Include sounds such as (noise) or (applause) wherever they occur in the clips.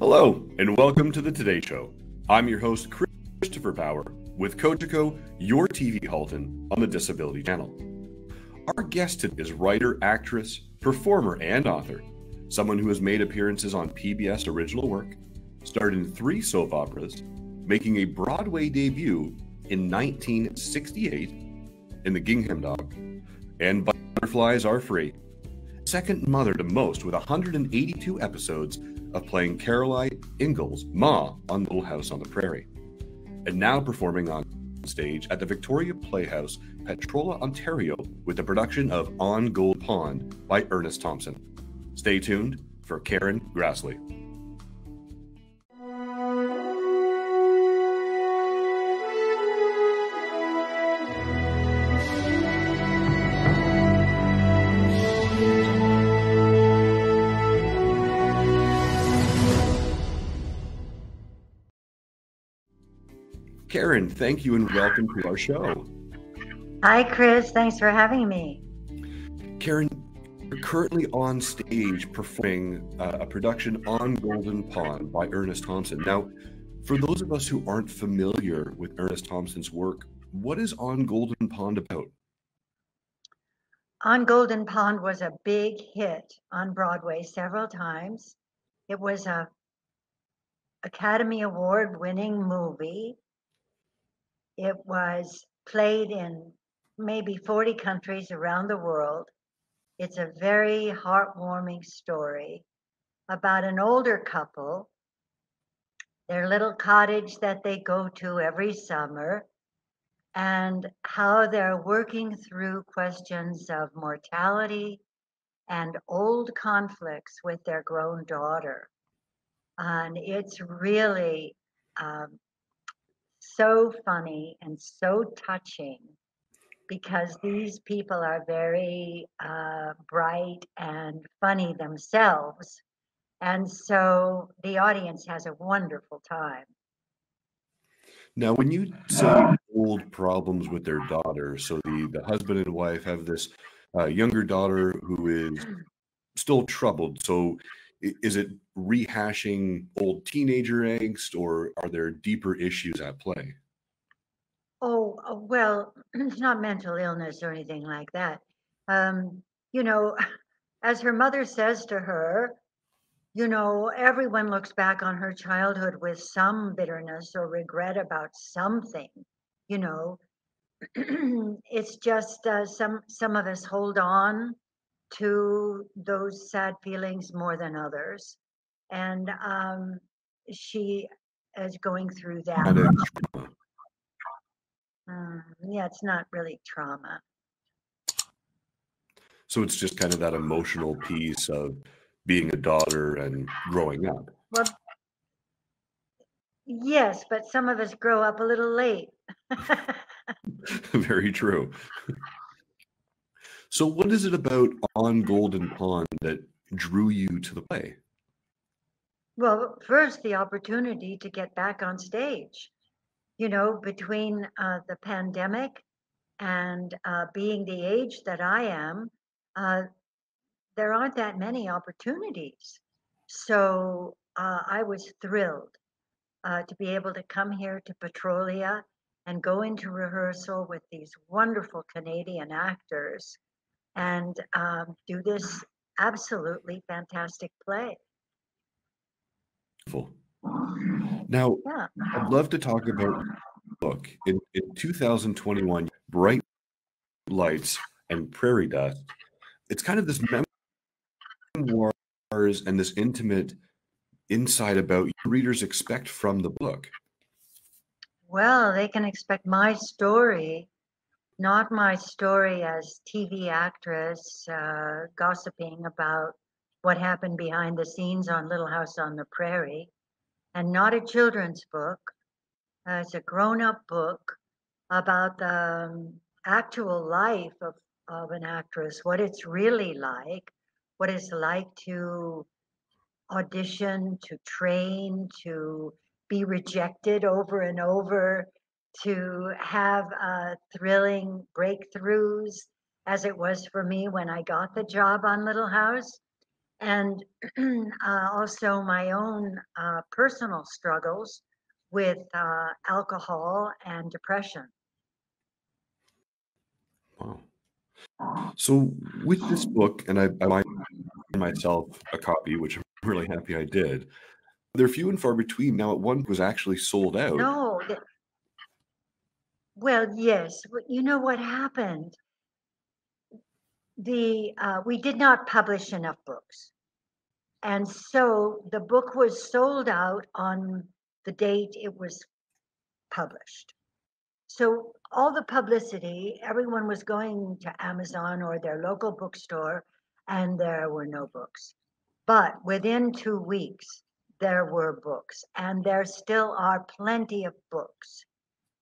Hello, and welcome to the Today Show. I'm your host, Christopher Power, with Cogeco, your TV Halton on the Disability Channel. Our guest today is writer, actress, performer, and author, someone who has made appearances on PBS original work, starred in three soap operas, making a Broadway debut in 1968 in The Gingham Dog, and Butterflies Are Free. Second mother to most with 182 episodes of playing Caroline Ingalls Ma on Little House on the Prairie, and now performing on stage at the Victoria Playhouse, Petrolia, Ontario, with the production of On Golden Pond by Ernest Thompson. Stay tuned for Karen Grassle. Karen, thank you and welcome to our show. Hi, Chris. Thanks for having me. Karen, you're currently on stage performing uh, a production on Golden Pond by Ernest Thompson. Now, for those of us who aren't familiar with Ernest Thompson's work, what is On Golden Pond about? On Golden Pond was a big hit on Broadway several times. It was a Academy Award winning movie it was played in maybe 40 countries around the world. It's a very heartwarming story about an older couple, their little cottage that they go to every summer, and how they're working through questions of mortality and old conflicts with their grown daughter. And it's really um, so funny and so touching because these people are very uh, bright and funny themselves. And so the audience has a wonderful time. Now, when you say old problems with their daughter, so the, the husband and wife have this uh, younger daughter who is still troubled. So is it rehashing old teenager angst or are there deeper issues at play? Oh, uh, well, it's (clears throat) not mental illness or anything like that. Um, you know, (laughs) as her mother says to her, you know, everyone looks back on her childhood with some bitterness or regret about something, you know. (clears throat) it's just uh, some some of us hold on to those sad feelings more than others. And um, she is going through that. Um, yeah, it's not really trauma. So it's just kind of that emotional piece of being a daughter and growing up. Well, yes, but some of us grow up a little late. (laughs) (laughs) Very true. (laughs) So, what is it about On Golden Pond that drew you to the play? Well, first, the opportunity to get back on stage. You know, between uh, the pandemic and uh, being the age that I am, uh, there aren't that many opportunities. So uh, I was thrilled uh, to be able to come here to Petrolia and go into rehearsal with these wonderful Canadian actors and um, do this absolutely fantastic play. (laughs) Now, yeah. I'd love to talk about book in, in 2021, Bright Lights and Prairie Dust. It's kind of this memoirs and this intimate insight about readers expect from the book. Well, they can expect my story not my story as TV actress uh, gossiping about what happened behind the scenes on Little House on the Prairie, and not a children's book. Uh, it's a grown up book about the um, actual life of, of an actress, what it's really like, what it's like to audition, to train, to be rejected over and over, to have uh, thrilling breakthroughs as it was for me when I got the job on Little House. and (clears throat) uh, also my own uh, personal struggles with uh, alcohol and depression. Wow. So with this book, and I, I bought myself a copy, which I'm really happy I did. They're few and far between. Now, at one was actually sold out. No, well, yes. You know what happened? The uh, we did not publish enough books, and so the book was sold out on the date it was published. So all the publicity, everyone was going to Amazon or their local bookstore, and there were no books. But within two weeks, there were books, and there still are plenty of books.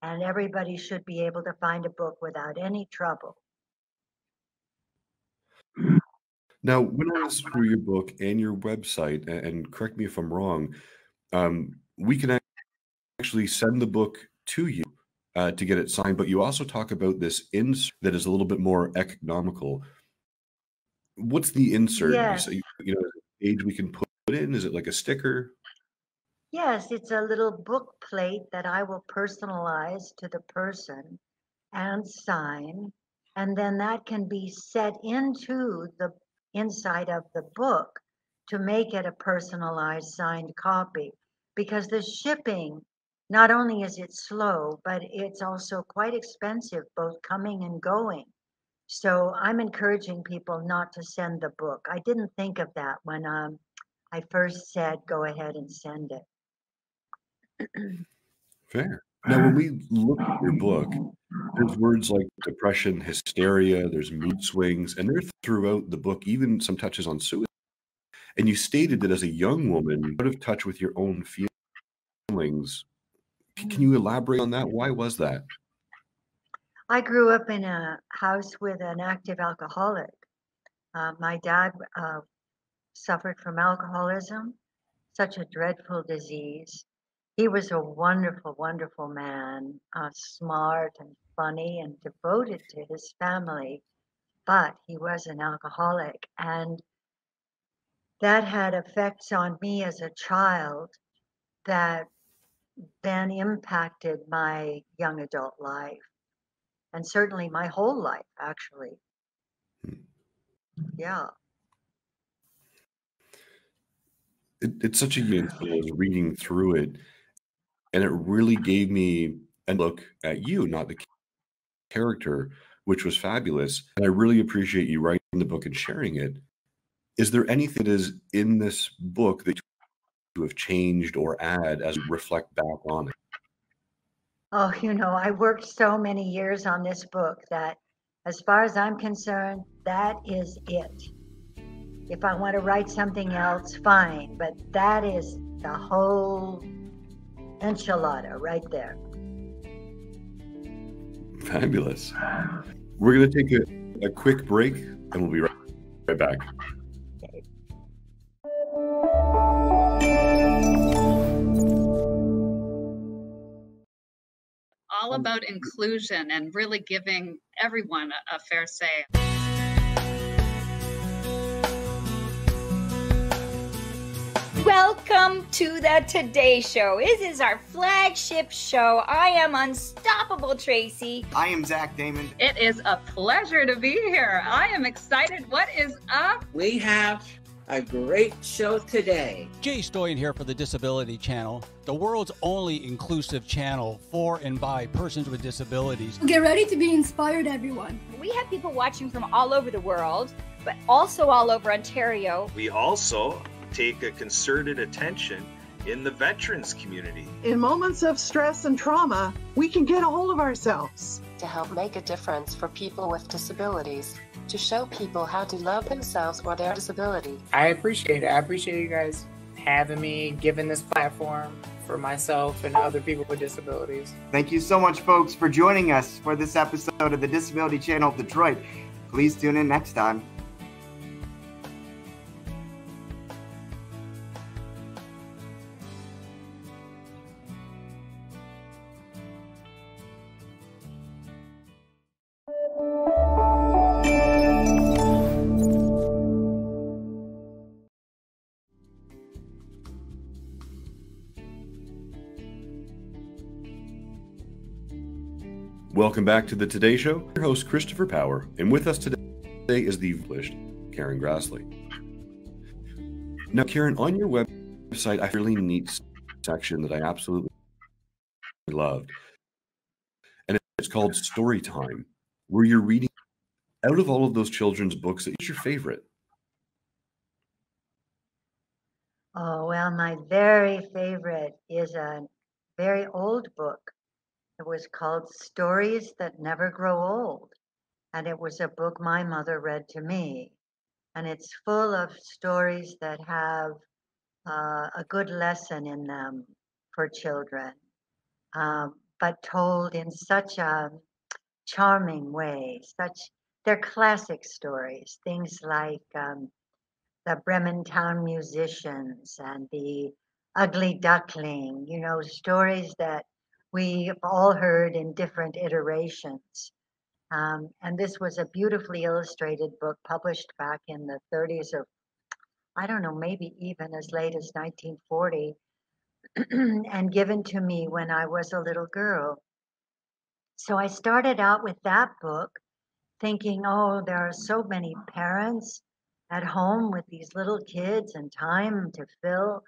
And everybody should be able to find a book without any trouble. Now, when I was through your book and your website, and correct me if I'm wrong, um, we can actually send the book to you uh, to get it signed. But you also talk about this insert that is a little bit more economical. What's the insert? You Yes. you know, age we can put in? Is it like a sticker? Yes, it's a little book plate that I will personalize to the person and sign. And then that can be set into the inside of the book to make it a personalized signed copy. Because the shipping, not only is it slow, but it's also quite expensive, both coming and going. So I'm encouraging people not to send the book. I didn't think of that when um, I first said go ahead and send it. (clears throat) Fair. Now, when we look at your book, there's words like depression, hysteria, there's mood swings, and they're throughout the book, even some touches on suicide. And you stated that as a young woman, out of touch with your own feelings. Can you elaborate on that? Why was that? I grew up in a house with an active alcoholic. Uh, my dad uh, suffered from alcoholism, such a dreadful disease. He was a wonderful, wonderful man, uh, smart and funny and devoted to his family, but he was an alcoholic. And that had effects on me as a child that then impacted my young adult life and certainly my whole life, actually. Hmm. Yeah. It, it's such a thing. I reading through it, and it really gave me a look at you, not the character, which was fabulous. And I really appreciate you writing the book and sharing it. Is there anything that is in this book that you have changed or add as you reflect back on it? Oh, you know, I worked so many years on this book that, as far as I'm concerned, that is it. If I want to write something else, fine, but that is the whole enchilada right there. Fabulous. We're going to take a, a quick break and we'll be right, right back. all about inclusion and really giving everyone a, a fair say. Welcome to the Today Show. This is our flagship show. I am Unstoppable Tracy. I am Zach Damon. It is a pleasure to be here. I am excited. What is up? We have a great show today. Jay Stoyan here for the Disability Channel, the world's only inclusive channel for and by persons with disabilities. Get ready to be inspired, everyone. We have people watching from all over the world, but also all over Ontario. We also take a concerted attention in the veterans community. In moments of stress and trauma, we can get a hold of ourselves. to help make a difference for people with disabilities, to show people how to love themselves or their disability. I appreciate it. I appreciate you guys having me, giving this platform for myself and other people with disabilities. Thank you so much, folks, for joining us for this episode of the Disability Channel of Detroit. Please tune in next time. Back to the Today Show. Your host Christopher Power, and with us today is the list Karen Grassle. Now, Karen, on your website, I have a really neat section that I absolutely loved, and it's called Story Time, where you're reading out of all of those children's books. What's your favorite? Oh, well, my very favorite is a very old book. It was called Stories That Never Grow Old. And it was a book my mother read to me. And it's full of stories that have uh, a good lesson in them for children, um, but told in such a charming way. Such they're classic stories, things like um, the Bremen Town musicians and the ugly duckling, you know, stories that we've all heard in different iterations. Um, and this was a beautifully illustrated book published back in the 30s or I don't know, maybe even as late as 1940, (clears throat) and given to me when I was a little girl. So I started out with that book thinking, oh, there are so many parents at home with these little kids and time to fill,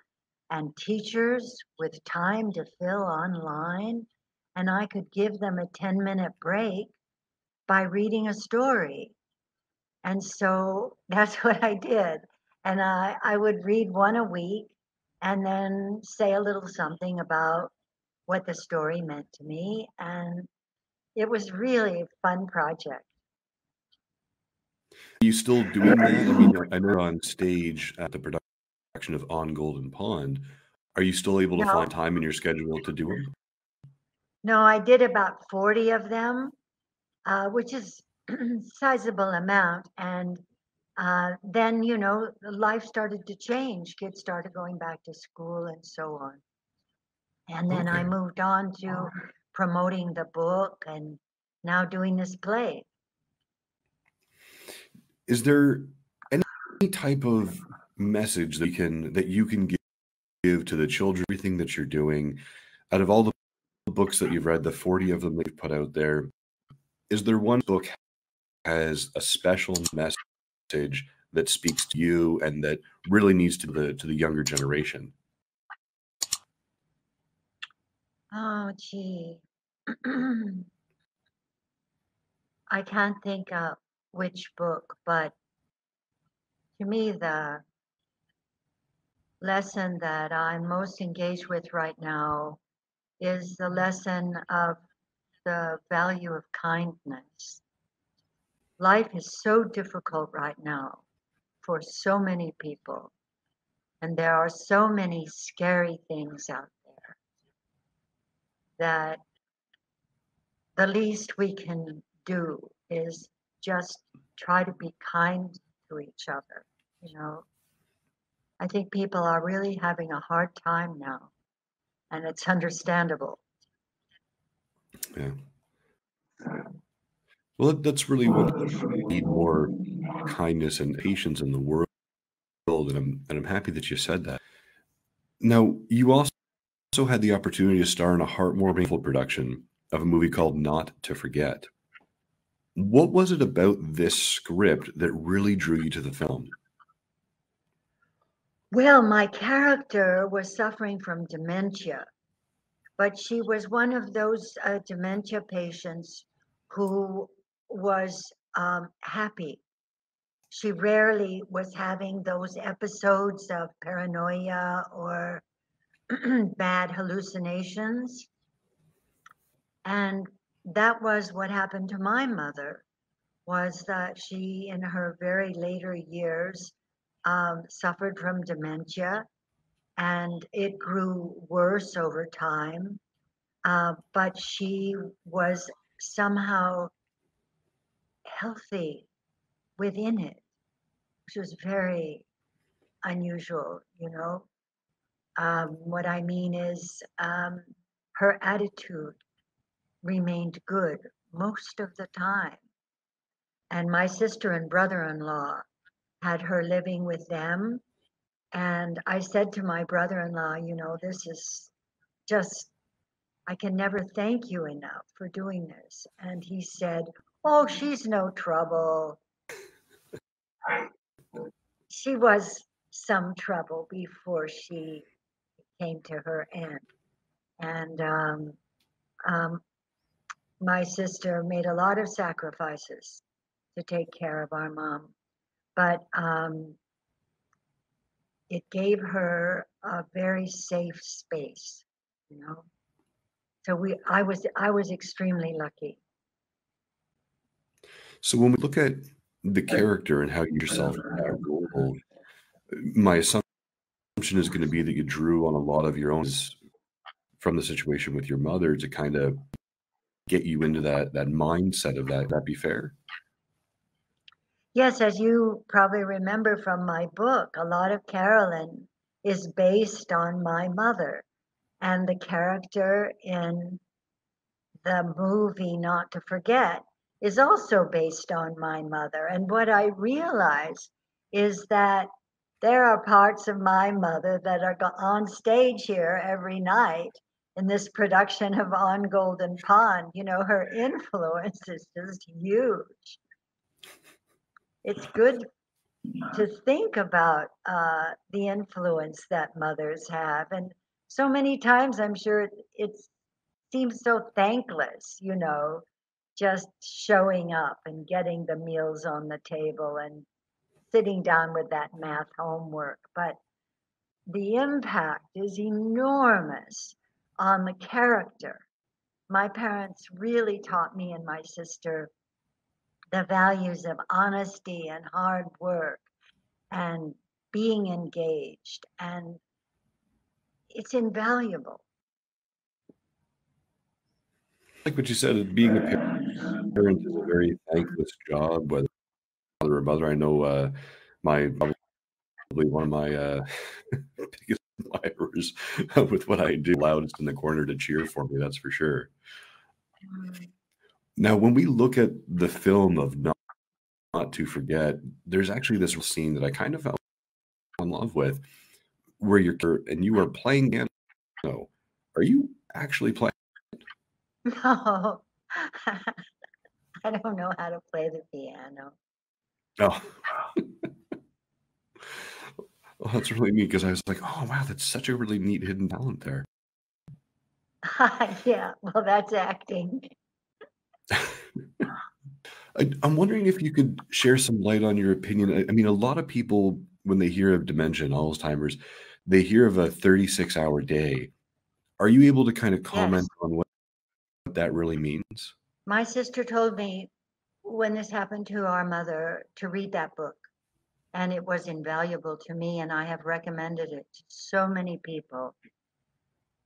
and teachers with time to fill online. And I could give them a 10 minute break by reading a story. And so (laughs) that's what I did. And I, I would read one a week and then say a little something about what the story meant to me. And it was really a fun project. Are you still doing that? I mean, I know on stage at the production of On Golden Pond. Are you still able to No. find time in your schedule to do them? No, I did about 40 of them, uh, which is (clears throat) sizable amount. And uh, then, you know, life started to change. Kids started going back to school and so on. And then I moved on to promoting the book and now doing this play. Is there any type of message that you can that you can give, to the children? Everything that you're doing, out of all the books that you've read, the 40 of them that you've put out there, is there one book has a special message that speaks to you and that really needs to the to the younger generation? Oh, (clears throat) gee. I can't think of which book, but to me, the lesson that I'm most engaged with right now is the lesson of the value of kindness. Life is so difficult right now for so many people, and there are so many scary things out there that the least we can do is just try to be kind to each other. You know, I think people are really having a hard time now, and it's understandable. Yeah. Well, that- that's really what we need more kindness and patience in the world, and I'm and I'm happy that you said that. Now, you also had the opportunity to star in a heartwarming production of a movie called Not to Forget. What was it about this script that really drew you to the film? Well, my character was suffering from dementia, but she was one of those uh, dementia patients who was um, happy. She rarely was having those episodes of paranoia or (clears throat) bad hallucinations. And that was what happened to my mother was that she in her very later years um, suffered from dementia and it grew worse over time. Uh, but she was somehow healthy within it, which was very unusual, you know. Um, what I mean is, um, her attitude remained good most of the time. And my sister and brother in law had her living with them. And I said to my brother in law, you know, this is just, I can never thank you enough for doing this. And he said, Oh, she's no trouble. She was some trouble before she came to her end. And um, um, my sister made a lot of sacrifices to take care of our mom, but um, it gave her a very safe space, you know. So we, I was, I was extremely lucky. So when we look at the character and how you (laughs) yourself are global, my assumption is going to be that you drew on a lot of your own from the situation with your mother to kind of get you into that that mindset of that. That be fair? Yes, as you probably remember from my book, a lot of Carolyn is based on my mother. And the character in the movie Not to Forget is also based on my mother. And what I realize is that there are parts of my mother that are on stage here every night in this production of On Golden Pond. You know, her influence is just huge. It's good to think about uh, the influence that mothers have. And so many times I'm sure it, it seems so thankless, you know, just showing up and getting the meals on the table and sitting down with that math homework. But the impact is enormous on the character. My parents really taught me and my sister the values of honesty and hard work and being engaged. And it's invaluable like what you said, being a parent is a very thankless job, whether father or mother. I know uh, my probably one of my uh, (laughs) biggest admirers (laughs) with what I do, loudest in the corner to cheer for me. That's for sure. Now, when we look at the film of not, not to forget, there's actually this scene that I kind of fell in love with, where you're and you are playing piano. Are you actually playing? (laughs) No, I don't know how to play the piano. Oh. (laughs) well, that's really neat because I was like, oh, wow, that's such a really neat hidden talent there. (laughs) yeah, well, that's acting. I, am wondering if you could share some light on your opinion. I, I mean, a lot of people, when they hear of dementia and Alzheimer's, they hear of a 36 hour day. Are you able to kind of comment yes. on what that really means? My sister told me when this happened to our mother to read that book. And it was invaluable to me, and I have recommended it to so many people.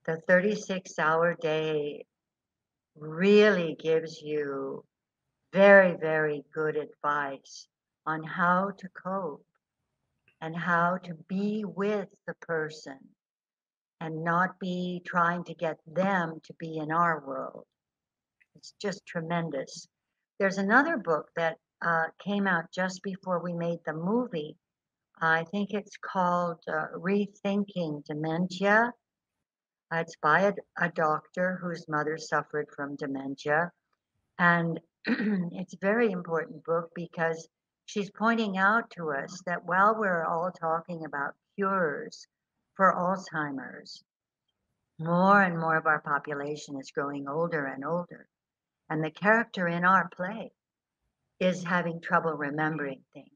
The 36 hour day really gives you very, very good advice on how to cope and how to be with the person and not be trying to get them to be in our world. It's just tremendous. There's another book that uh, came out just before we made the movie. I think it's called uh, Rethinking Dementia. It's by a, a, doctor whose mother suffered from dementia. And (clears throat) it's a very important book because she's pointing out to us that while we're all talking about cures for Alzheimer's, more and more of our population is growing older and older. And the character in our play is having trouble remembering things.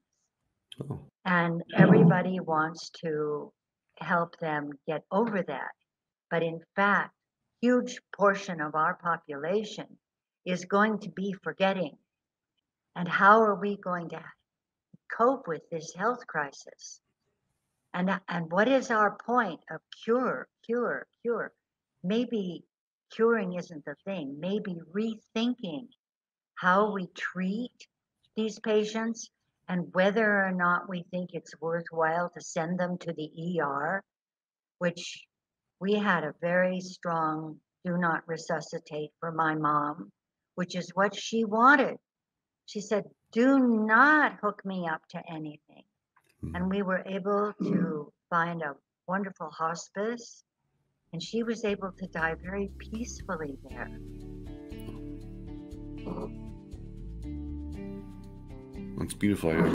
Oh. And everybody wants to help them get over that. But in fact, huge portion of our population is going to be forgetting. And how are we going to cope with this health crisis? And, and what is our point of cure, cure, cure? Maybe curing isn't the thing. Maybe rethinking how we treat these patients and whether or not we think it's worthwhile to send them to the ER, which we had a very strong do not resuscitate for my mom, which is what she wanted. She said, do not hook me up to anything. And hmm. we were able to find a wonderful hospice And she was able to die very peacefully there. That's beautiful.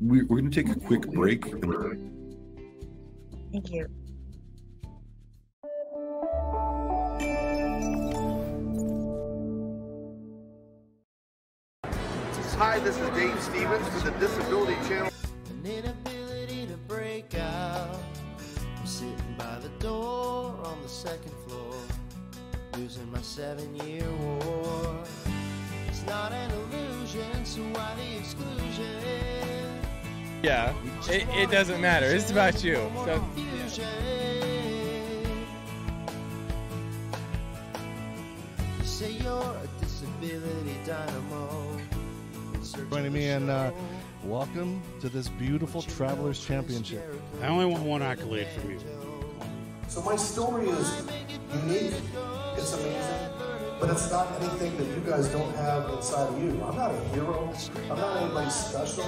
I- We, we're going to take a quick break. Thank you. Hi, this is Dave Stevens for the Disability Channel. An inability to break out. I'm sitting by the door on the second floor, losing my seven year war. It's not an illusion, so why the exclusion? Yeah, it, it doesn't matter. It's about you. So, You say you're a disability dynamo. in search of joining me and uh, welcome to this beautiful Travelers Championship. I only want one accolade from you. So my story is unique, it's amazing, but it's not anything that you guys don't have inside of you. I'm not a hero, I'm not anybody special.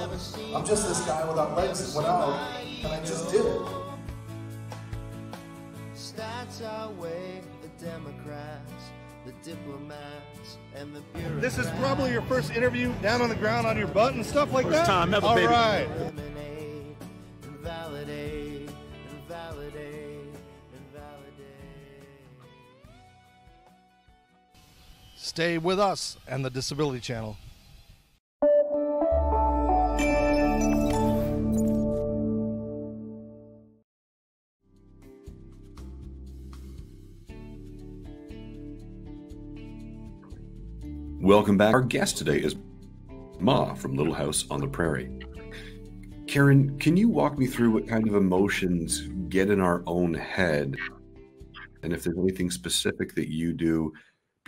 I'm just this guy without legs that went out, and I just did it. Stats outweigh the Democrats, the diplomats, and the bureaucrats. This is probably your first interview down on the ground on your butt and stuff like First that. time ever, All baby. right. Stay with us and the Disability Channel. Welcome back. Our guest today is Ma from Little House on the Prairie. Karen, can you walk me through what kind of emotions get in our own head? And if there's anything specific that you do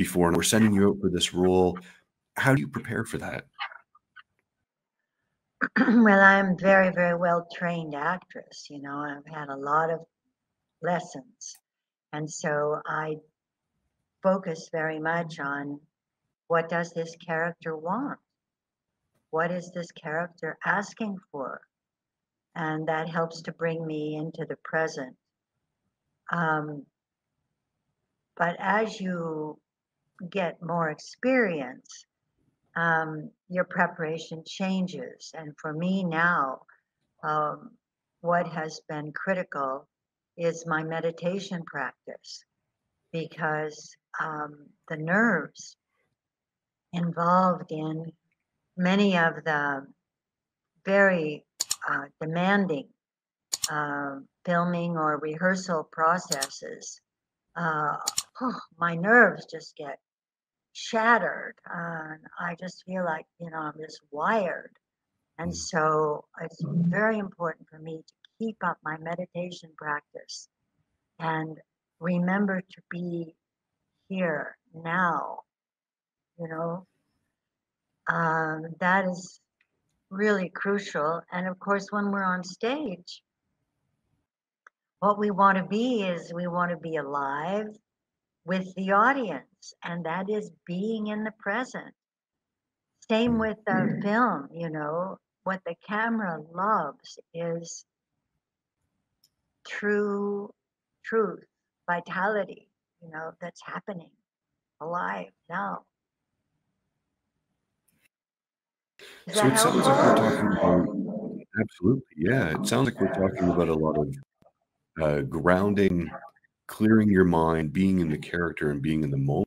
before and we're sending you out for this role, how do you prepare for that? (clears throat) well, I'm very, very well trained actress. You know, I've had a lot of lessons. And so I focus very much on what does this character want? What is this character asking for? And that helps to bring me into the present. Um, but as you get more experience, um, your preparation changes. And for me now, um, what has been critical is my meditation practice because um, the nerves involved in many of the very uh, demanding uh, filming or rehearsal processes, uh, oh, my nerves just get shattered. and I just feel like, you know, I'm just wired. And so it's very important for me to keep up my meditation practice and remember to be here now, you know. Um, that is really crucial. And of course, when we're on stage, what we want to be is we want to be alive with the audience, and that is being in the present. Same with the film, you know, what the camera loves is true truth, vitality, you know, that's happening alive now. Does So it sounds like we're talking about absolutely, yeah. It sounds like we're talking about a lot of uh, grounding, clearing your mind, being in the character, and being in the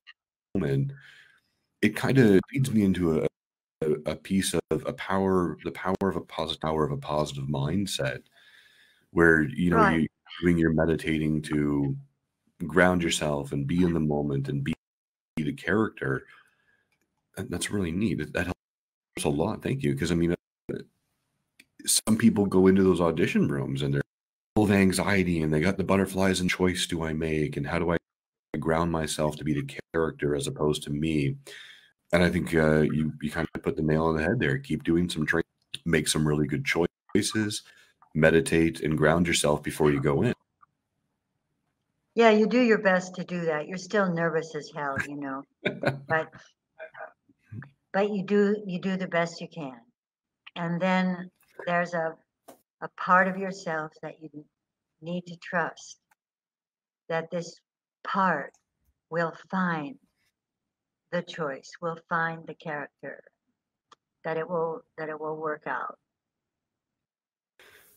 moment. It kind of leads me into a, a, piece of a power, the power of a positive power of a positive mindset, where you know Right. you doing your meditating to ground yourself and be in the moment and be the character. And that's really neat. That- helps a lot. Thank you. Because I mean, uh, some people go into those audition rooms and they're of anxiety and they got the butterflies and choice do I make and how do I ground myself to be the character as opposed to me. And I think uh, you you kind of put the nail on the head there. Keep doing some training, make some really good choices, meditate, and ground yourself before you go in. Yeah, you do your best to do that. You're still nervous as hell, you know, but (laughs) but you do you do the best you can. And then there's a a part of yourself that you need to trust that this part will find the choice, will find the character, that it will that it will work out.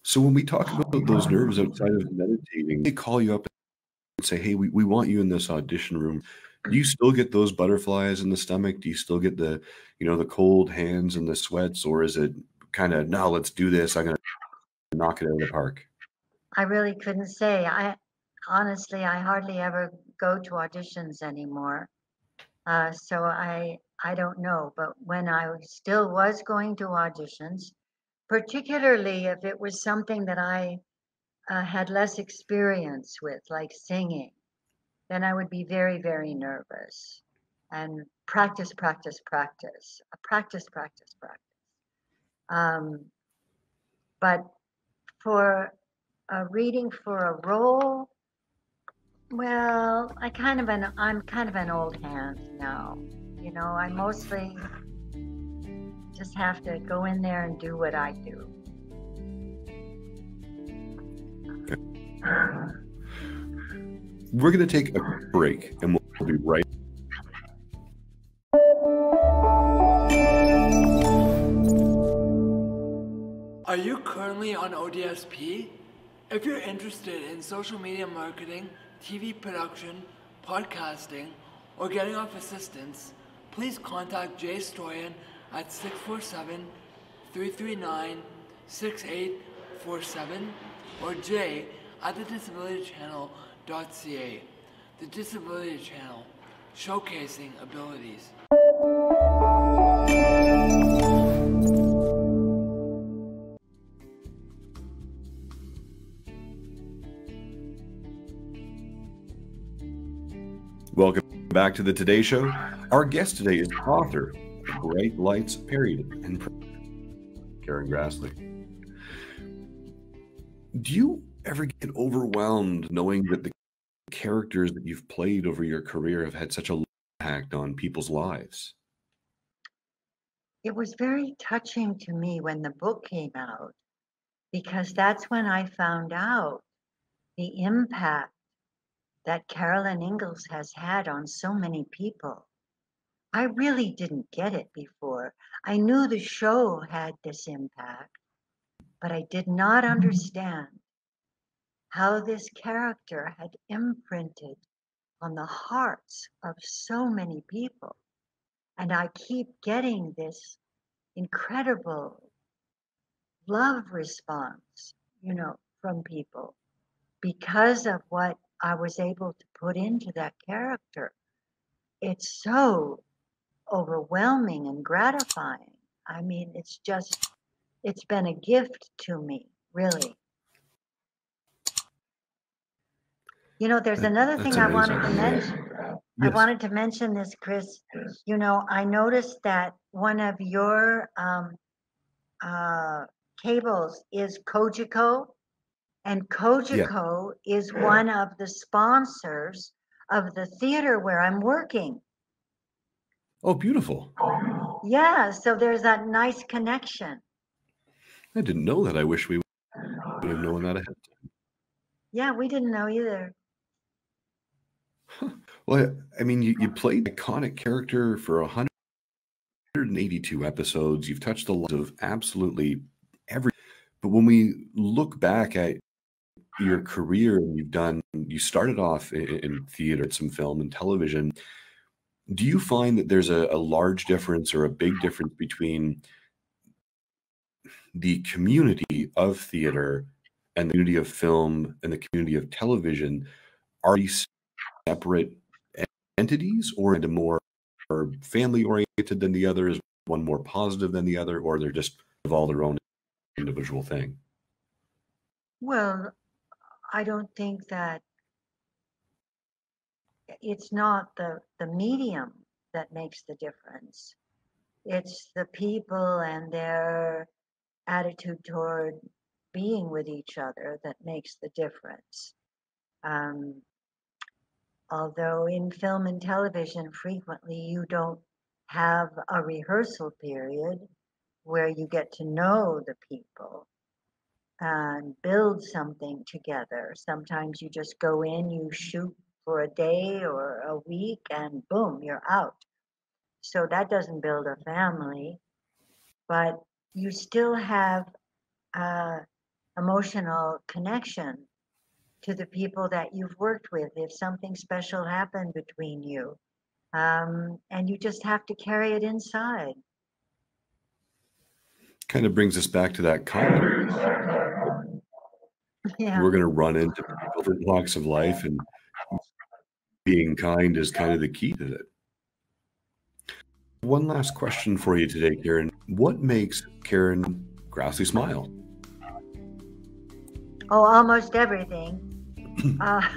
So when we talk oh, about those nerves outside of meditating, they call you up and say, "Hey, we, we want you in this audition room." Do you still get those butterflies in the stomach? Do you still get the, you know, the cold hands and the sweats, or is it kind of, "No, let's do this. I'm gonna knock it out of the park"? I really couldn't say. I honestly, I hardly ever go to auditions anymore. Uh, so I I don't know. But when I still was going to auditions, particularly if it was something that I uh, had less experience with, like singing, then I would be very, very nervous and practice, practice, practice, practice, practice, practice. Um, but for a reading for a role, well, I kind of an I'm kind of an old hand now. You know, I mostly just have to go in there and do what I do. We're going to take a break and we'll be right currently on ODSP? If you're interested in social media marketing, TV production, podcasting, or getting off assistance, please contact Jay Stoyan at 647 339 6847 or Jay at the thedisabilitychannel.ca. The Disability Channel, showcasing abilities. Welcome back to the Today Show. Our guest today is author Bright Lights, period, and Karen Grassle. Do you ever get overwhelmed knowing that the characters that you've played over your career have had such a impact on people's lives? It was very touching to me when the book came out because that's when I found out the impact that Carolyn Ingalls has had on so many people. I really didn't get it before. I knew the show had this impact, but I did not mm-hmm. understand how this character had imprinted on the hearts of so many people. And I keep getting this incredible love response, you know, from people because of what I was able to put into that character. It's so overwhelming and gratifying. I mean, it's just, it's been a gift to me, really. You know, there's another That's thing I wanted to amazing. mention. I wanted to mention this, Chris. You know, I noticed that one of your um, uh, cables is Cogeco, and Cogeco is one of the sponsors of the theater where I'm working. Oh, beautiful. Yeah, so there's that nice connection. I didn't know that. I wish we would have known that ahead. of time. Yeah, we didn't know either. Well, I mean, you, you played iconic character for 182 episodes. You've touched the lives of absolutely every. But when we look back at your career, you've done, you started off in, in theater, some film and television. Do you find that there's a, a large difference or a big difference between the community of theater and the community of film and the community of television? Are these separate entities or into more family oriented than the other? Is one more positive than the other, or they're just of all their own individual thing? Well, I don't think that it's not the the medium that makes the difference. It's the people and their attitude toward being with each other that makes the difference. Um, although in film and television, frequently you don't have a rehearsal period where you get to know the people. And build something together. Sometimes you just go in, you shoot for a day or a week, and boom, you're out. So that doesn't build a family, but you still have emotional connection to the people that you've worked with if something special happened between you. Um, and you just have to carry it inside. Kind of brings us back to that kindness. Yeah. We're going to run into different walks of life, and being kind is kind of the key to it. One last question for you today, Karen. What makes Karen Grassle smile? Oh, almost everything. (clears throat) uh,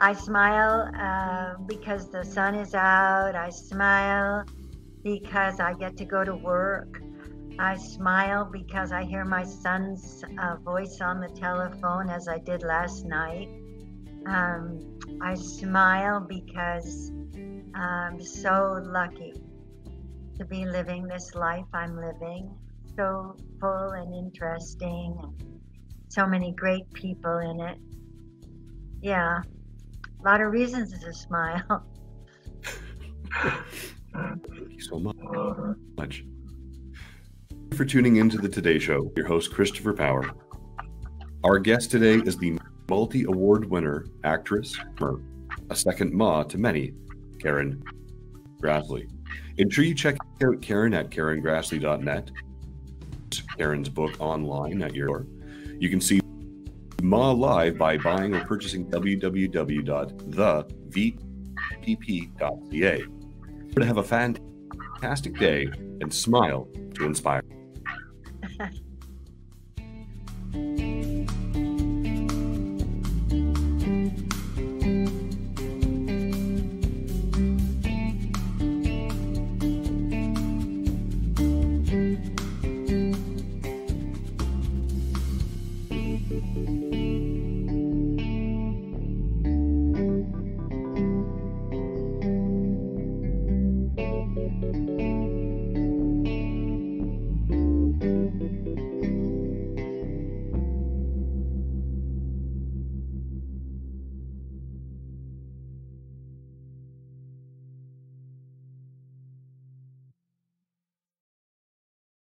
I smile uh, because the sun is out. I smile because I get to go to work. I smile because I hear my son's uh, voice on the telephone as I did last night. Um, I smile because I'm so lucky to be living this life I'm living. So full and interesting, and so many great people in it. Yeah, a lot of reasons to smile. (laughs) Thank you so much. For tuning into the Today Show. Your host, Christopher Power. Our guest today is the multi award winner, actress, a second ma to many, Karen Grassle. Ensure you check out Karen at karengrassley.net. Karen's book online at your. You can see Ma live by buying or purchasing www.thevpp.ca. To have a fantastic day and smile to inspire. Ja (laughs)